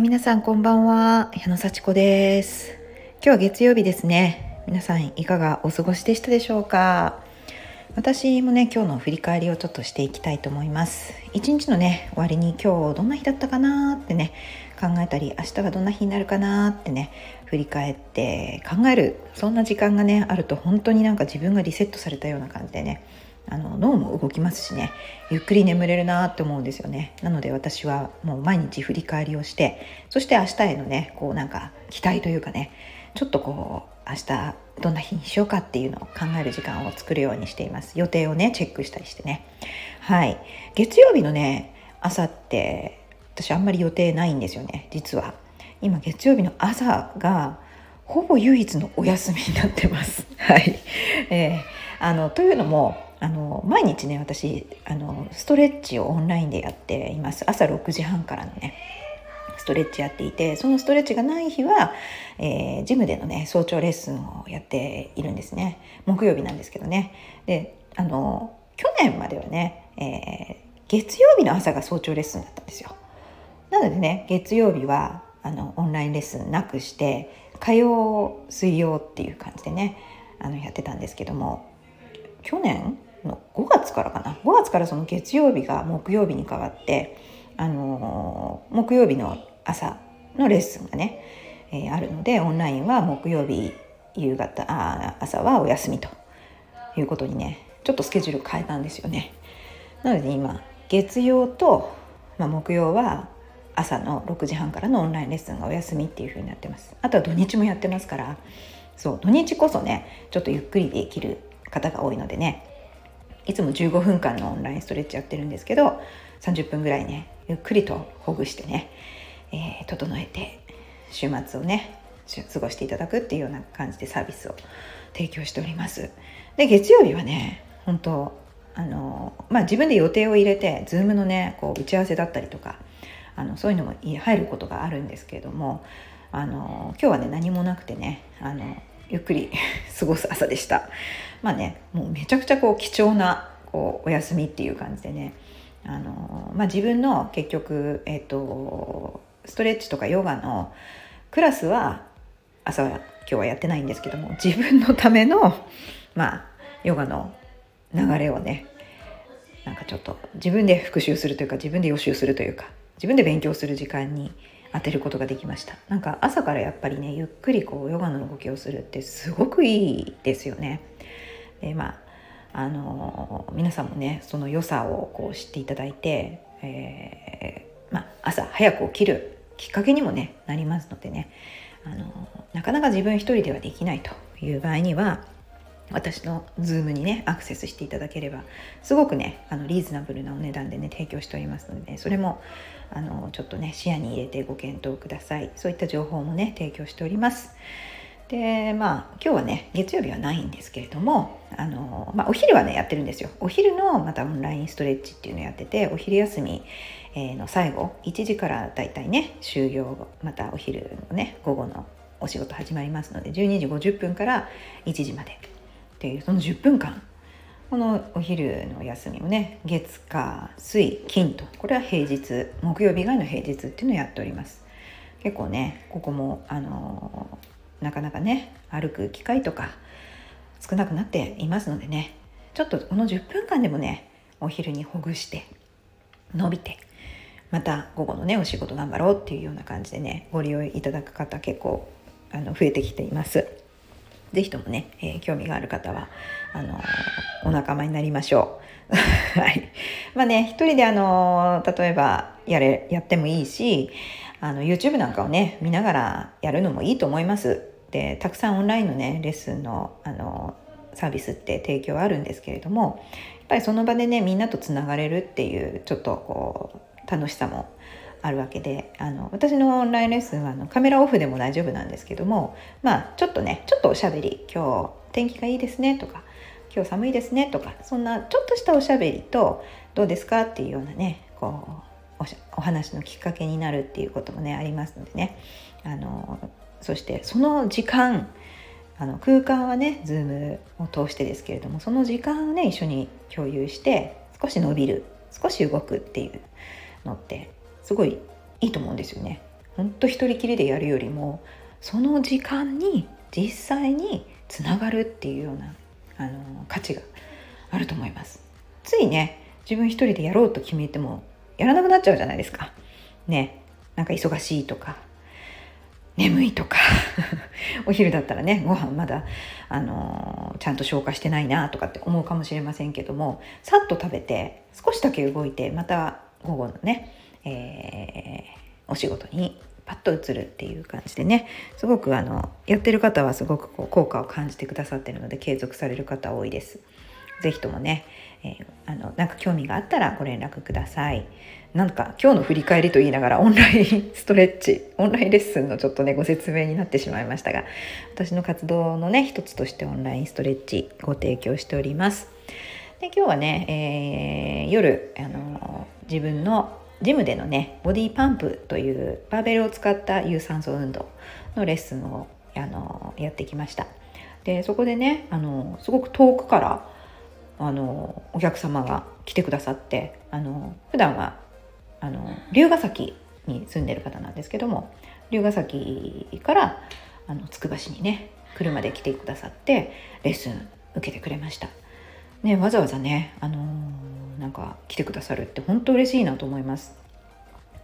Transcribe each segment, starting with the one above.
え皆さんこんばんは。矢野幸子です。今日は月曜日ですね。皆さんいかがお過ごしでしたでしょうか。私もね今日の振り返りをちょっとしていきたいと思います。一日のね終わりに今日どんな日だったかなってね考えたり明日はどんな日になるかなってね振り返って考える。そんな時間がねあると本当になんか自分がリセットされたような感じでねあの脳も動きますしね。ゆっくり眠れるなって思うんですよね。なので私はもう毎日振り返りをしてそして明日へのねこうなんか期待というかねちょっとこう明日どんな日にしようかっていうのを考える時間を作るようにしています。予定をねチェックしたりしてね。はい。月曜日のね朝って私あんまり予定ないんですよね。実は。今月曜日の朝がほぼ唯一のお休みになってます。はい、えー、あのというのもあの毎日ね私あのストレッチをオンラインでやっています。朝6時半からのねストレッチやっていてそのストレッチがない日は、えー、ジムでのね早朝レッスンをやっているんですね。木曜日なんですけどね。であの去年まではね、えー、月曜日の朝が早朝レッスンだったんですよ。なのでね月曜日はあのオンラインレッスンなくして火曜水曜っていう感じでねあのやってたんですけども去年5月からかな5月からその月曜日が木曜日に変わってあの木曜日の朝のレッスンがね、えー、あるのでオンラインは木曜日夕方あ朝はお休みということにねちょっとスケジュール変えたんですよね。なので今月曜と、まあ、木曜は朝の6時半からのオンラインレッスンがお休みっていう風になってますあとは土日もやってますからそう土日こそねちょっとゆっくりできる方が多いのでねいつも15分間のオンラインストレッチやってるんですけど30分ぐらいねゆっくりとほぐしてね、えー、整えて週末をね過ごしていただくっていうような感じでサービスを提供しております。で月曜日はね本当あのまあ自分で予定を入れて Zoom のねこう打ち合わせだったりとかあのそういうのも入ることがあるんですけれどもあの今日はね何もなくてねあのゆっくり 過ごす朝でした。まあねもうめちゃくちゃこう貴重なこうお休みっていう感じでね。あの、まあ、自分の結局、えーと、ストレッチとかヨガのクラスは朝は今日はやってないんですけども自分のためのまあヨガの流れをねなんかちょっと自分で復習するというか自分で予習するというか自分で勉強する時間に当てることができました。なんか朝からやっぱりねゆっくりこうヨガの動きをするってすごくいいですよね。でまああの皆さんもねその良さをこう知っていただいて、えー、まあ、朝早く起きるきっかけにもねなりますのでね。あのなかなか自分一人ではできないという場合には私の Zoom にねアクセスしていただければすごくねあのリーズナブルなお値段でね提供しておりますので、ね、それもあのちょっとね視野に入れてご検討ください。そういった情報もね提供しております。でまあ今日はね月曜日はないんですけれどもあの、まあ、お昼はねやってるんですよ。お昼のまたオンラインストレッチっていうのやっててお昼休みの最後1時からだいたいね終業またお昼のね午後のお仕事始まりますので12時50分から1時までっていうその10分間。このお昼の休みもね月火水金と。これは平日木曜日以外の平日っていうのをやっております。結構ねここもあのなかなかね歩く機会とか少なくなっていますのでね。ちょっとこの10分間でもねお昼にほぐして伸びてまた午後のねお仕事頑張ろうっていうような感じでねご利用いただく方結構あの増えてきています。ぜひともね、えー、興味がある方は、あの、お仲間になりましょう。はい。まあね、一人であの、例えばやれ、やってもいいし、あの、YouTube なんかをね、見ながらやるのもいいと思います。で、たくさんオンラインのね、レッスンの、あのサービスって提供あるんですけれども、やっぱりその場でね、みんなとつながれるっていう、ちょっとこう、楽しさもあるわけであの私のオンラインレッスンはあのカメラオフでも大丈夫なんですけどもまあちょっとねちょっとおしゃべり今日天気がいいですねとか今日寒いですねとかそんなちょっとしたおしゃべりとどうですかっていうようなねこうお話のきっかけになるっていうこともねありますのでね。あのそしてその時間あの空間はねズームを通してですけれどもその時間をね一緒に共有して少し伸びる少し動くっていうのってすごいいいと思うんですよね。ほんと一人きりでやるよりもその時間に実際につながるっていうようなあの価値があると思いますついね自分一人でやろうと決めてもやらなくなっちゃうじゃないですかねなんか忙しいとか眠いとか お昼だったらねご飯まだあのちゃんと消化してないなとかって思うかもしれませんけどもさっと食べて少しだけ動いてまた午後のね、えー、お仕事にパッと移るっていう感じでねすごくあのやってる方はすごくこう効果を感じてくださってるので継続される方多いです。是非ともね、えー、あのなんか興味があったらご連絡ください。なんか今日の振り返りと言いながらオンラインストレッチオンラインレッスンのちょっとねご説明になってしまいましたが私の活動のね一つとしてオンラインストレッチご提供しております。で今日はね、えー、夜あの自分のジムでのねボディパンプというバーベルを使った有酸素運動のレッスンをあのやってきましたでそこでねあのすごく遠くからあのお客様が来てくださってあの普段はあの龍ヶ崎に住んでる方なんですけども龍ヶ崎からあのつくば市にね車で来てくださってレッスン受けてくれました。ね、わざわざね、あのー、なんか来てくださるって本当嬉しいなと思います。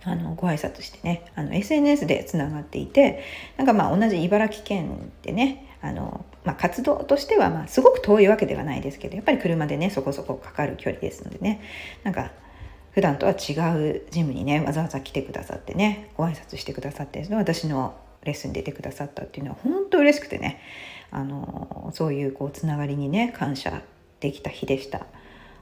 あのご挨拶してねあの SNS でつながっていてなんかまあ同じ茨城県でねあの、まあ、活動としてはまあすごく遠いわけではないですけどやっぱり車でねそこそこかかる距離ですのでねなんか普段とは違うジムにねわざわざ来てくださってねご挨拶してくださって私のレッスンに出てくださったっていうのは本当嬉しくてねあのそういうこうつながりにね感謝できた日でした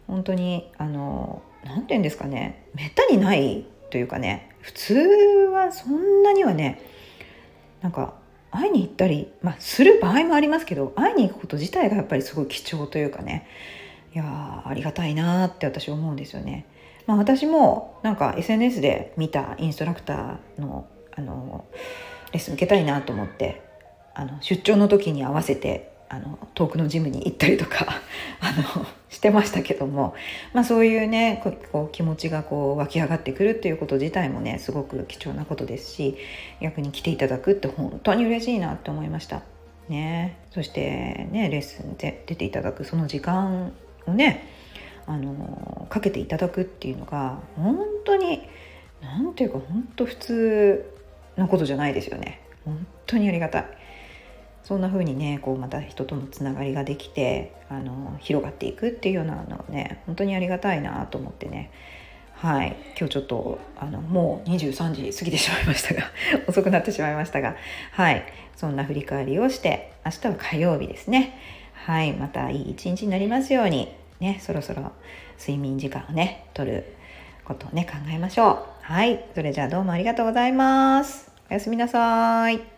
本当にあの何て言うんですかねめったにないというかね普通はそんなにはねなんか会いに行ったり、まあ、する場合もありますけど会いに行くこと自体がやっぱりすごい貴重というかねいやありがたいなって私思うんですよね。まあ、私もなんか SNS で見たインストラクターのあのレッスン受けたいなと思ってあの出張の時に合わせてあの遠くのジムに行ったりとか あのしてましたけども、まあ、そういうねこう気持ちがこう湧き上がってくるっていうこと自体もねすごく貴重なことですし逆に来ていただくって本当に嬉しいなって思いました。ね、そしてねレッスンで出ていただくその時間をねあのかけていただくっていうのが本当に何ていうか本当普通なことじゃないですよね本当にありがたい。そんな風にねこうまた人とのつながりができてあの広がっていくっていうようなのをね本当にありがたいなと思ってね。はい。今日ちょっとあのもう23時過ぎてしまいましたが 遅くなってしまいましたがはい。そんな振り返りをして明日は火曜日ですね。はい。またいい一日になりますようにねそろそろ睡眠時間をね取ることをね考えましょう。はい。それじゃあどうもありがとうございます。おやすみなさい。